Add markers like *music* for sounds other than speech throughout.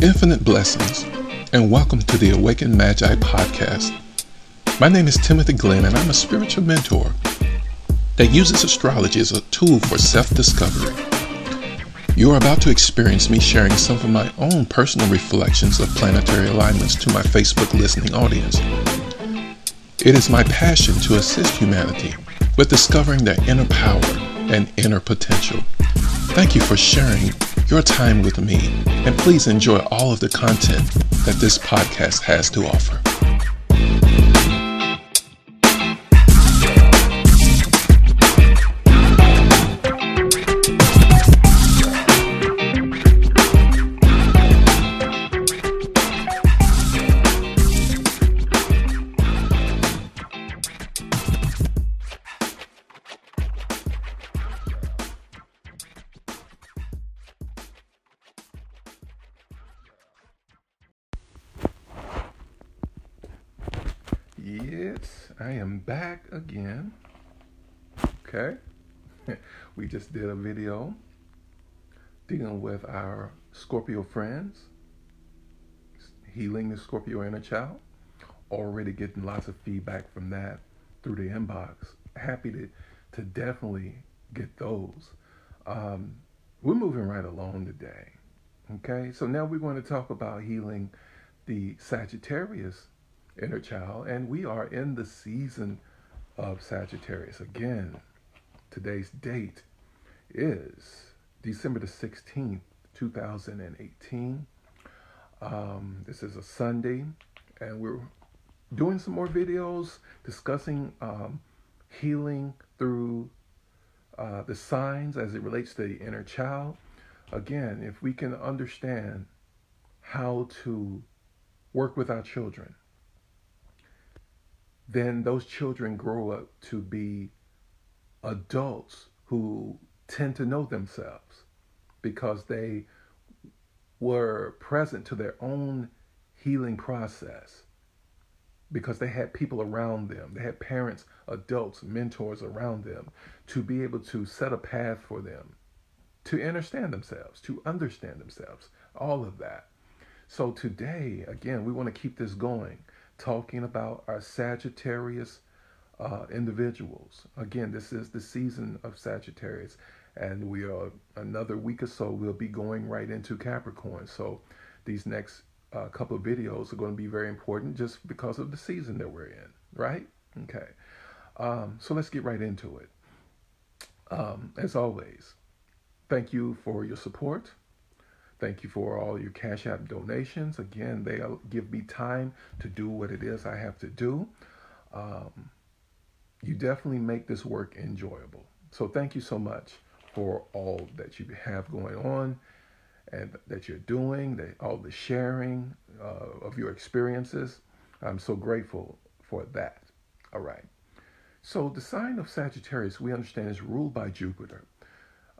Infinite blessings, and welcome to the Awakened Magi podcast. My name is Timothy Glenn, and I'm a spiritual mentor that uses astrology as a tool for self discovery. You are about to experience me sharing some of my own personal reflections of planetary alignments to my Facebook listening audience. It is my passion to assist humanity with discovering their inner power and inner potential. Thank you for sharing your time with me, and please enjoy all of the content that this podcast has to offer. Back again. Okay. *laughs* we just did a video dealing with our Scorpio friends, healing the Scorpio inner child. Already getting lots of feedback from that through the inbox. Happy to, to definitely get those. Um, we're moving right along today. Okay, so now we're going to talk about healing the Sagittarius inner child, and we are in the season of Sagittarius. Again, today's date is December the 16th, 2018. Um, this is a Sunday, and we're doing some more videos discussing um, healing through uh, the signs as it relates to the inner child. Again, if we can understand how to work with our children, then those children grow up to be adults who tend to know themselves because they were present to their own healing process because they had people around them. They had parents, adults, mentors around them to be able to set a path for them to understand themselves, to understand themselves, all of that. So today, again, we want to keep this going talking about our Sagittarius uh, individuals. Again, this is the season of Sagittarius, and we are another week or so. We'll be going right into Capricorn. So these next uh, couple of videos are going to be very important just because of the season that we're in, right? Okay. Um, so let's get right into it. Um, as always, thank you for your support. Thank you for all your Cash App donations. Again, they give me time to do what it is I have to do. Um, you definitely make this work enjoyable. So thank you so much for all that you have going on and that you're doing, that all the sharing uh, of your experiences. I'm so grateful for that. All right. So the sign of Sagittarius, we understand, is ruled by Jupiter.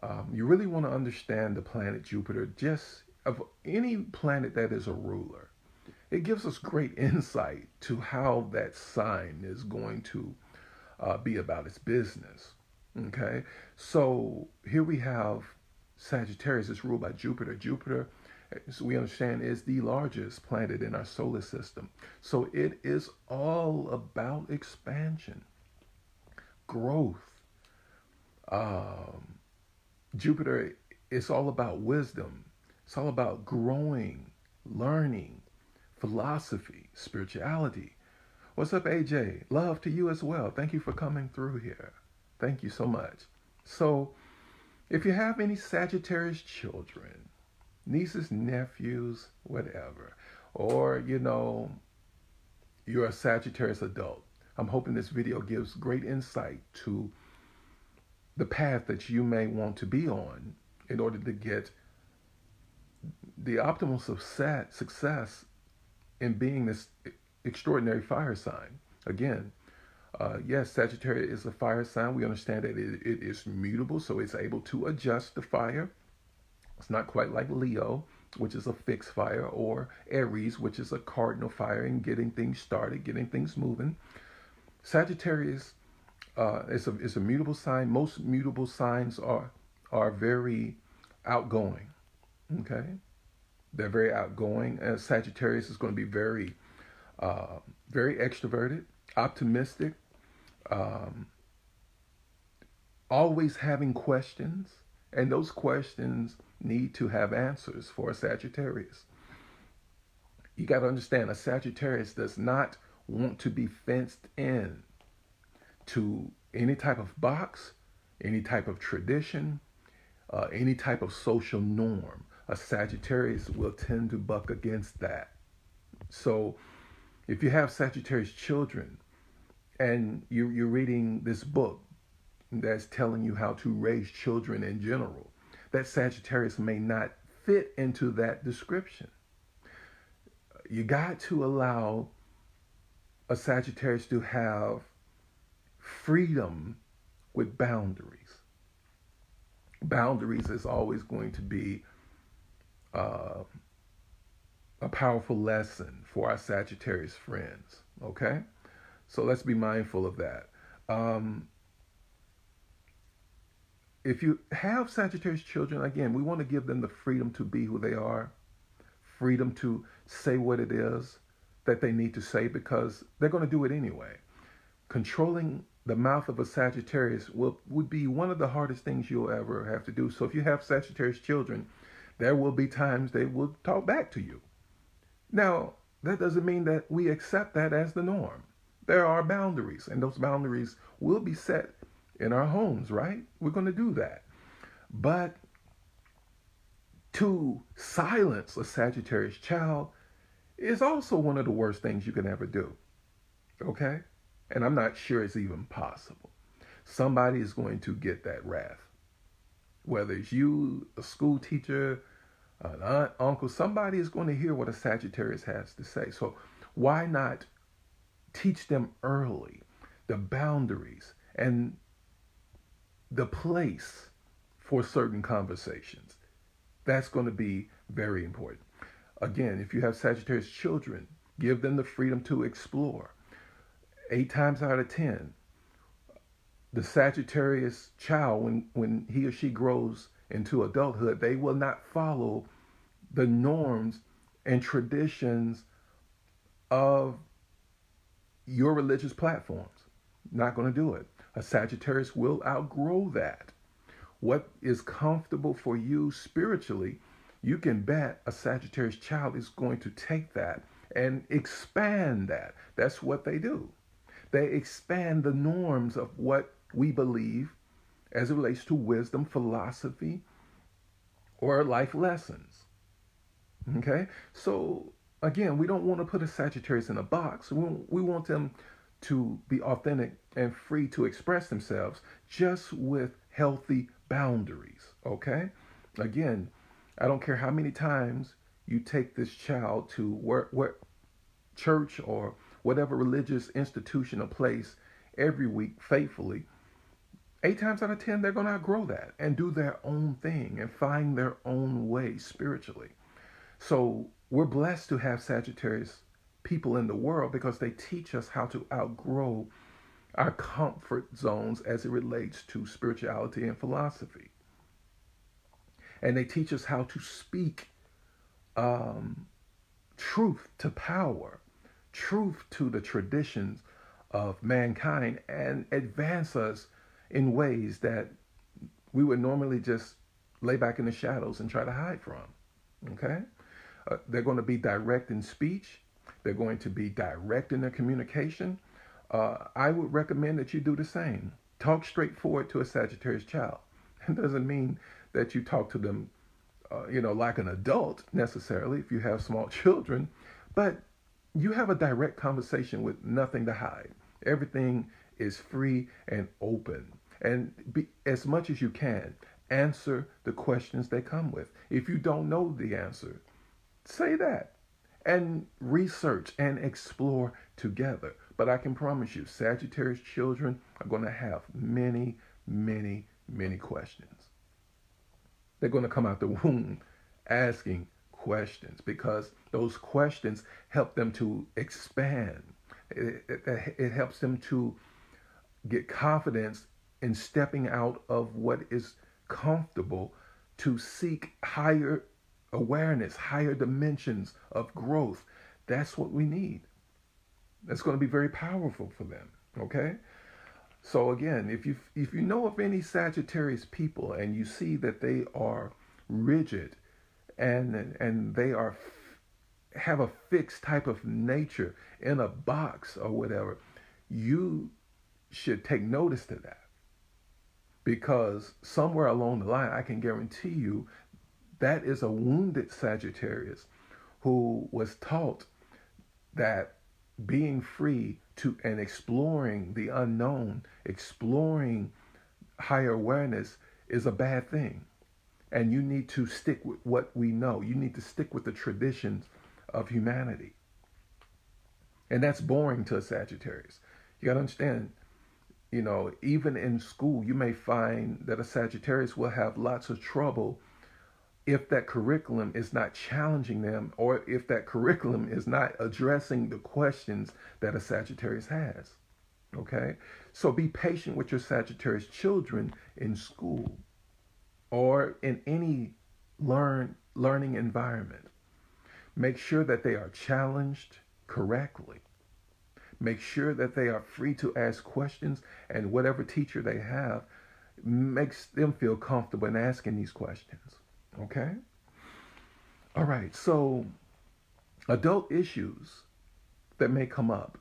Um, you really want to understand the planet Jupiter, just of any planet that is a ruler. It gives us great *laughs* insight to how that sign is going to uh, be about its business. Okay, so here we have Sagittarius is ruled by Jupiter. Jupiter, as we understand, is the largest planet in our solar system. So it is all about expansion, growth. Um, Jupiter is all about wisdom. It's all about growing, learning, philosophy, spirituality. What's up, AJ? Love to you as well. Thank you for coming through here. Thank you so much. So, if you have any Sagittarius children, nieces, nephews, whatever, or you know, you're a Sagittarius adult, I'm hoping this video gives great insight to the path that you may want to be on in order to get the optimal success, success in being this extraordinary fire sign. Again, uh, yes, Sagittarius is a fire sign. We understand that it, it is mutable, so it's able to adjust the fire. It's not quite like Leo, which is a fixed fire, or Aries, which is a cardinal fire and getting things started, getting things moving. Sagittarius uh, it's a it's a mutable sign. Most mutable signs are are very outgoing. Okay, They're very outgoing. And Sagittarius is going to be very, uh, very extroverted, optimistic, um, always having questions, and those questions need to have answers for a Sagittarius. You got to understand, a Sagittarius does not want to be fenced in to any type of box, any type of tradition, uh, any type of social norm. A Sagittarius will tend to buck against that. So, if you have Sagittarius children and you, you're reading this book that's telling you how to raise children in general, that Sagittarius may not fit into that description. You got to allow a Sagittarius to have freedom with boundaries. Boundaries is always going to be uh, a powerful lesson for our Sagittarius friends. Okay? So let's be mindful of that. Um, if you have Sagittarius children, again, we want to give them the freedom to be who they are, freedom to say what it is that they need to say because they're going to do it anyway. Controlling the mouth of a Sagittarius will would be one of the hardest things you'll ever have to do. So if you have Sagittarius children, there will be times they will talk back to you. Now, that doesn't mean that we accept that as the norm. There are boundaries, and those boundaries will be set in our homes, right? We're going to do that. But to silence a Sagittarius child is also one of the worst things you can ever do. Okay? And I'm not sure it's even possible. Somebody is going to get that wrath. Whether it's you, a school teacher, an aunt, uncle, somebody is going to hear what a Sagittarius has to say. So why not teach them early the boundaries and the place for certain conversations? That's going to be very important. Again, if you have Sagittarius children, give them the freedom to explore. Eight times out of ten, the Sagittarius child, when, when he or she grows into adulthood, they will not follow the norms and traditions of your religious platforms. Not going to do it. A Sagittarius will outgrow that. What is comfortable for you spiritually you can bet a Sagittarius child is going to take that and expand that. That's what they do. They expand the norms of what we believe as it relates to wisdom, philosophy, or life lessons. Okay? So, again, we don't want to put a Sagittarius in a box. We we want them to be authentic and free to express themselves just with healthy boundaries. Okay? Again, I don't care how many times you take this child to where, where church or whatever religious institution or place every week faithfully. Eight times out of ten, they're going to outgrow that and do their own thing and find their own way spiritually. So we're blessed to have Sagittarius people in the world because they teach us how to outgrow our comfort zones as it relates to spirituality and philosophy and they teach us how to speak um, truth to power, truth to the traditions of mankind, and advance us in ways that we would normally just lay back in the shadows and try to hide from. Okay? Uh, they're going to be direct in speech, they're going to be direct in their communication. Uh, I would recommend that you do the same. Talk straightforward to a Sagittarius child. *laughs* It doesn't mean that you talk to them, uh, you know, like an adult necessarily if you have small *laughs* children, but you have a direct conversation with nothing to hide. Everything is free and open. And be, as much as you can, answer the questions they come with. If you don't know the answer, say that and research and explore together. But I can promise you, Sagittarius children are going to have many, many, many questions. They're going to come out the womb asking questions because those questions help them to expand. It, it, it, helps them to get confidence in stepping out of what is comfortable to seek higher awareness, higher dimensions of growth. That's what we need. That's going to be very powerful for them. Okay? So again, if you if you know of any Sagittarius people and you see that they are rigid and and they are have a fixed type of nature in a box or whatever, you should take notice to that. Because somewhere along the line, I can guarantee you that is a wounded Sagittarius who was taught that being free to and exploring the unknown, exploring higher awareness is a bad thing. And you need to stick with what we know. You need to stick with the traditions of humanity. And that's boring to a Sagittarius. You got to understand, you know, even in school, you may find that a Sagittarius will have lots of trouble if that curriculum is not challenging them or if that curriculum is not addressing the questions that a Sagittarius has. Okay? So be patient with your Sagittarius children in school or in any learn learning environment. Make sure that they are challenged correctly. Make sure that they are free to ask questions, and whatever teacher they have makes them feel comfortable in asking these questions. Okay? All right, so adult issues that may come up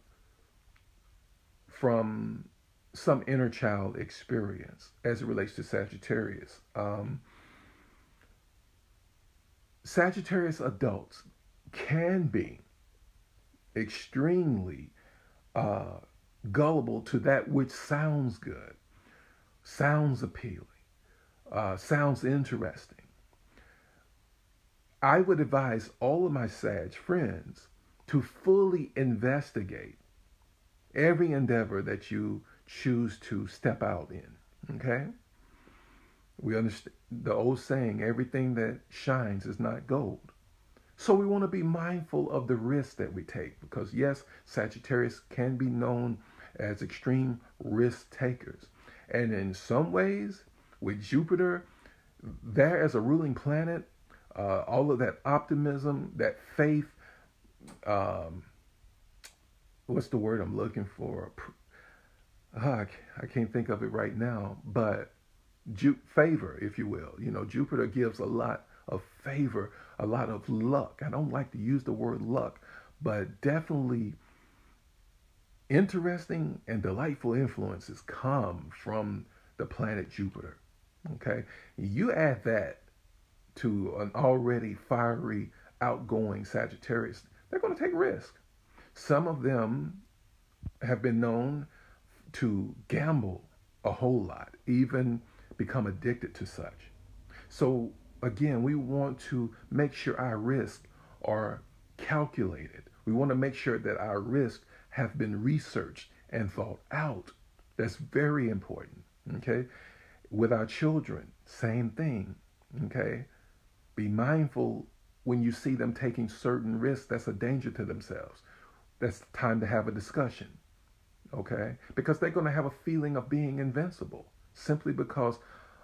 from some inner child experience as it relates to Sagittarius. Um, Sagittarius adults can be extremely uh, gullible to that which sounds good, sounds appealing, uh, sounds interesting. I would advise all of my Sag friends to fully investigate every endeavor that you choose to step out in. Okay? We understand the old saying, everything that shines is not gold. So we want to be mindful of the risks that we take because, yes, Sagittarius can be known as extreme risk takers. And in some ways, with Jupiter there as a ruling planet, uh, all of that optimism, that faith, um, what's the word I'm looking for? Uh, I can't think of it right now, but Ju- favor, if you will. You know, Jupiter gives a lot of favor, a lot of luck. I don't like to use the word luck, but definitely interesting and delightful influences come from the planet Jupiter. Okay, you add that to an already fiery, outgoing Sagittarius, they're going to take risk. Some of them have been known to gamble a whole lot, even become addicted to such. So again, we want to make sure our risks are calculated. We want to make sure that our risks have been researched and thought out. That's very important. Okay. With our children, same thing. Okay. Be mindful when you see them taking certain risks that's a danger to themselves. That's time to have a discussion. Okay. Because they're going to have a feeling of being invincible simply because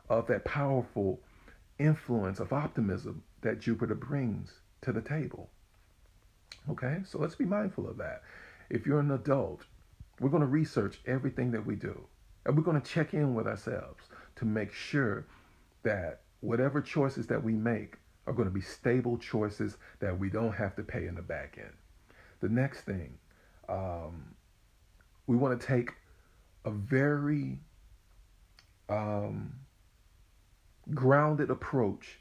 of that powerful influence of optimism that Jupiter brings to the table. Okay, so let's be mindful of that. If you're an adult, we're going to research everything that we do. And we're going to check in with ourselves to make sure that whatever choices that we make are going to be stable choices that we don't have to pay in the back end. The next thing, um, we want to take a very um, grounded approach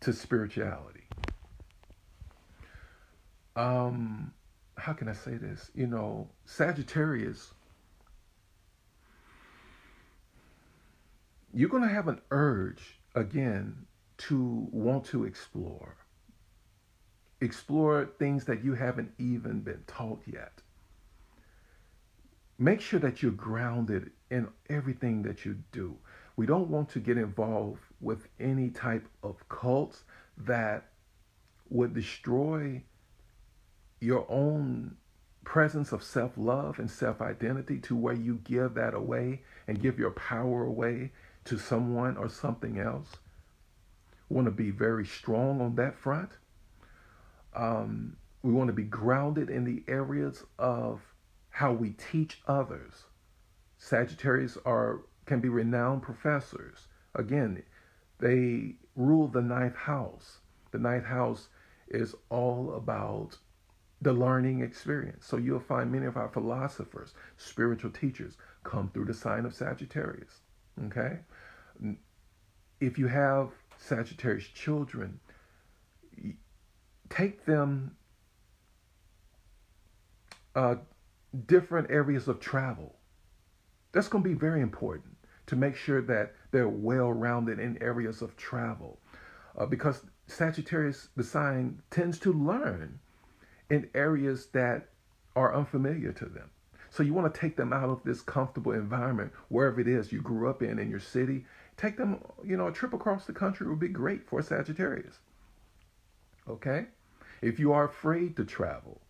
to spirituality. Um, how can I say this? You know, Sagittarius, you're going to have an urge again to want to explore. Explore things that you haven't even been taught yet. Make sure that you're grounded in everything that you do. We don't want to get involved with any type of cults that would destroy your own presence of self love and self identity to where you give that away and give your power away to someone or something else. Want to be very strong on that front. Um, we want to be grounded in the areas of how we teach others. Sagittarius are can be renowned professors. Again, they rule the ninth house. The ninth house is all about the learning experience. So you'll find many of our philosophers, spiritual teachers, come through the sign of Sagittarius. Okay? If you have Sagittarius children, take them uh, different areas of travel. That's going to be very important to make sure that they're well rounded in areas of travel. Uh, because Sagittarius, the sign, tends to learn in areas that are unfamiliar to them. So you want to take them out of this comfortable environment, wherever it is you grew up in, in your city. Take them, you know, a trip across the country would be great for Sagittarius. Okay? If you are afraid to travel,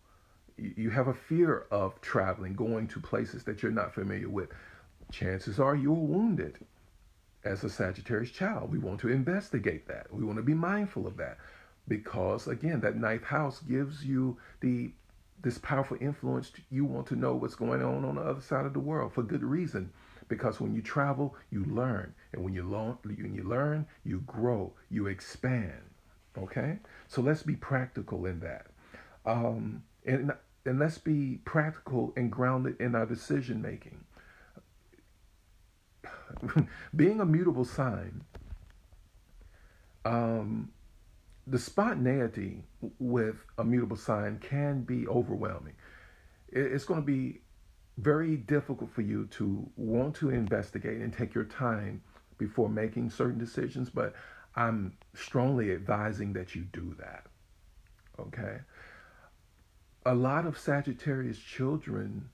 you have a fear of traveling, going to places that you're not familiar with, chances are you're wounded as a Sagittarius child. We want to investigate that. We want to be mindful of that because again, that ninth house gives you the this powerful influence. You want to know what's going on on the other side of the world for good reason. Because when you travel, you learn, and when you learn, when you learn, you grow, you expand. Okay, so let's be practical in that, um, and and let's be practical and grounded in our decision making. *laughs* being a mutable sign, um, the spontaneity with a mutable sign can be overwhelming. It's going to be very difficult for you to want to investigate and take your time before making certain decisions, but I'm strongly advising that you do that. Okay? A lot of Sagittarius children,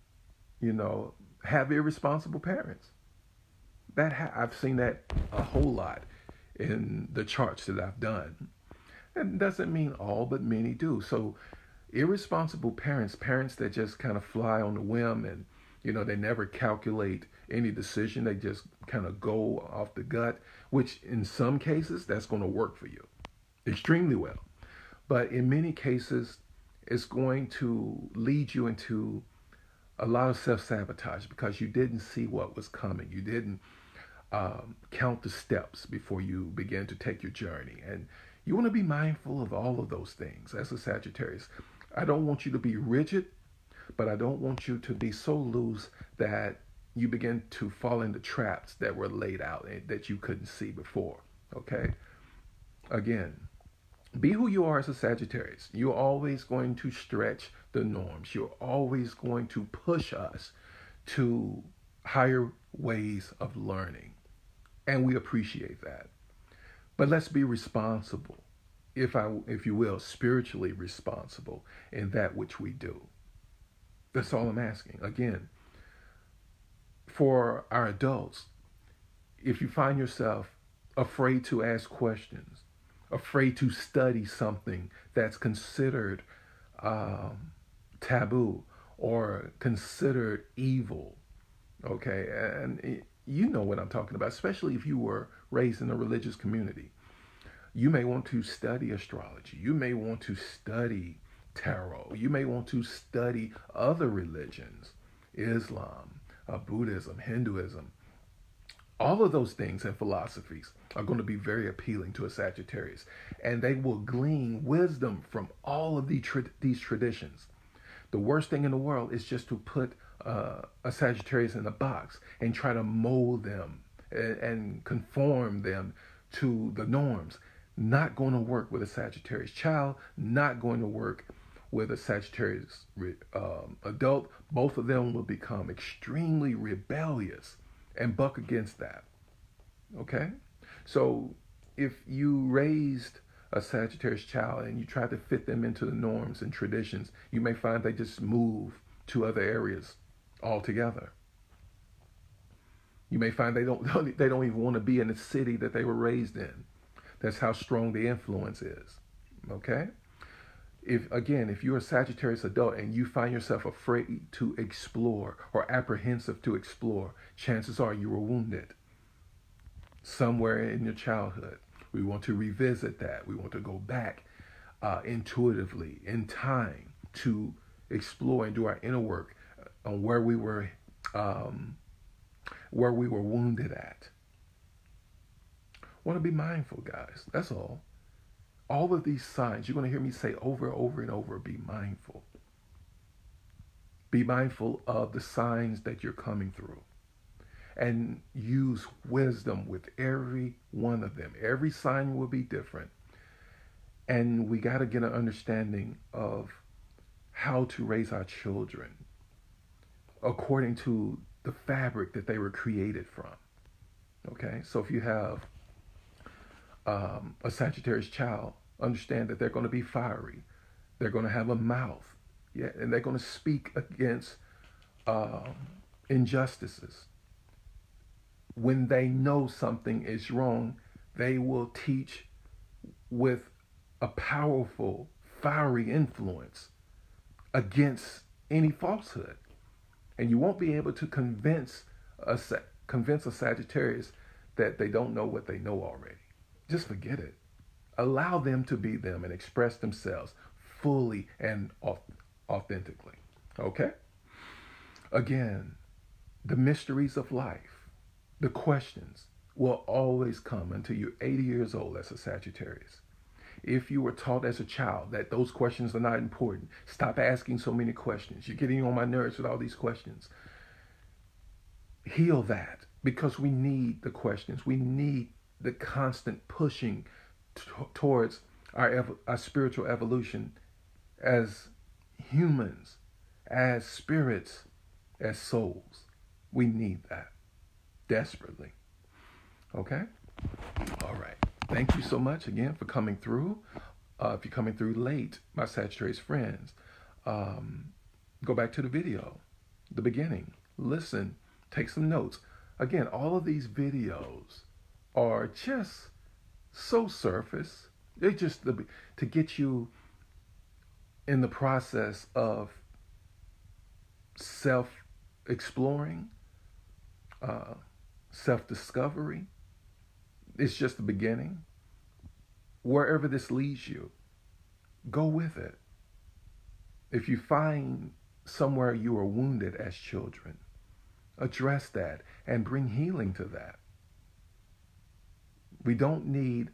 you know, have irresponsible parents that ha- I've seen that a whole lot in the charts that I've done. That doesn't mean all, but many do. So irresponsible parents, parents that just kind of fly on the whim and you know they never calculate any decision, they just kind of go off the gut, which in some cases that's going to work for you extremely well. But in many cases it's going to lead you into a lot of self-sabotage because you didn't see what was coming. You didn't um, count the steps before you begin to take your journey. And you want to be mindful of all of those things as a Sagittarius. I don't want you to be rigid, but I don't want you to be so loose that you begin to fall into traps that were laid out and that you couldn't see before. Okay? Again, be who you are as a Sagittarius. You're always going to stretch the norms. You're always going to push us to higher ways of learning. And we appreciate that. But let's be responsible, if I if you will, spiritually responsible in that which we do. That's all I'm asking. Again, for our adults, if you find yourself afraid to ask questions, afraid to study something that's considered um, taboo or considered evil, okay, and you know what I'm talking about, especially if you were raised in a religious community. You may want to study astrology. You may want to study tarot. You may want to study other religions, Islam, uh, Buddhism, Hinduism. All of those things and philosophies are going to be very appealing to a Sagittarius, and they will glean wisdom from all of the tra- these traditions. The worst thing in the world is just to put uh, a Sagittarius in a box and try to mold them and, and conform them to the norms. Not going to work with a Sagittarius child, not going to work with a Sagittarius um, adult. Both of them will become extremely rebellious and buck against that. Okay? So if you raised a Sagittarius child and you try to fit them into the norms and traditions, you may find they just move to other areas altogether. You may find they don't *laughs* they don't even want to be in the city that they were raised in. That's how strong the influence is. Okay? If again, if you're a Sagittarius adult and you find yourself afraid to explore or apprehensive to explore, chances are you were wounded somewhere in your childhood. We want to revisit that. We want to go back uh, intuitively in time to explore and do our inner work on where we were um, where we were wounded at. Want to be mindful, guys. That's all. All of these signs, you're going to hear me say over and over and over be mindful. Be mindful of the signs that you're coming through and use wisdom with every one of them. Every sign will be different. And we got to get an understanding of how to raise our children according to the fabric that they were created from. Okay, so if you have um, a Sagittarius child, understand that they're going to be fiery. They're going to have a mouth, yeah, and they're going to speak against um, injustices. When they know something is wrong, they will teach with a powerful, fiery influence against any falsehood. And you won't be able to convince a, convince a Sagittarius that they don't know what they know already. Just forget it. Allow them to be them and express themselves fully and authentically. Okay? Again, the mysteries of life, the questions will always come until you're 80 years old as a Sagittarius. If you were taught as a child that those questions are not important, stop asking so many questions. You're getting on my nerves with all these questions. Heal that because we need the questions. We need the constant pushing t- towards our, ev- our spiritual evolution as humans, as spirits, as souls. We need that desperately. Okay? All right. Thank you so much again for coming through. Uh, if you're coming through late, my Sagittarius friends, um, go back to the video, the beginning, listen, take some notes. Again, all of these videos are just so surface. They're just to, get you in the process of self exploring, uh, self discovery, it's just the beginning. Wherever this leads you, go with it. If you find somewhere you were wounded as children, address that and bring healing to that. We don't need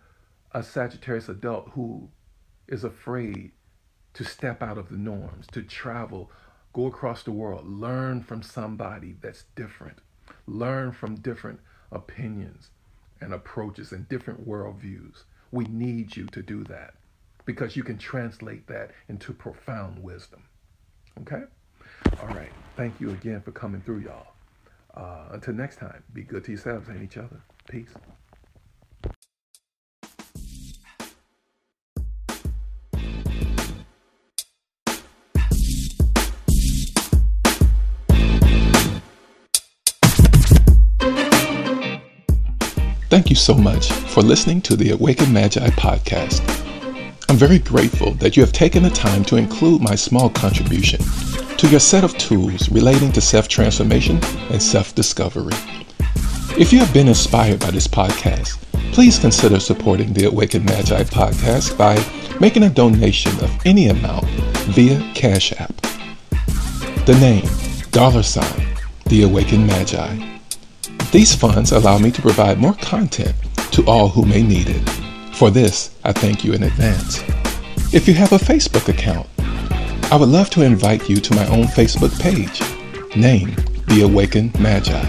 a Sagittarius adult who is afraid to step out of the norms, to travel, go across the world, learn from somebody that's different, learn from different opinions, and approaches and different worldviews. We need you to do that because you can translate that into profound wisdom. Okay? All right. Thank you again for coming through, y'all. Uh, until next time, be good to yourselves and each other. Peace. Thank you so much for listening to the Awakened Magi podcast. I'm very grateful that you have taken the time to include my small contribution to your set of tools relating to self transformation and self discovery. If you have been inspired by this podcast, please consider supporting the Awakened Magi podcast by making a donation of any amount via Cash App. The name, dollar sign, The Awakened Magi. These funds allow me to provide more content to all who may need it. For this, I thank you in advance. If you have a Facebook account, I would love to invite you to my own Facebook page, named The Awakened Magi.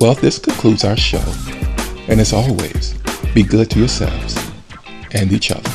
Well, this concludes our show. And as always, be good to yourselves and each other.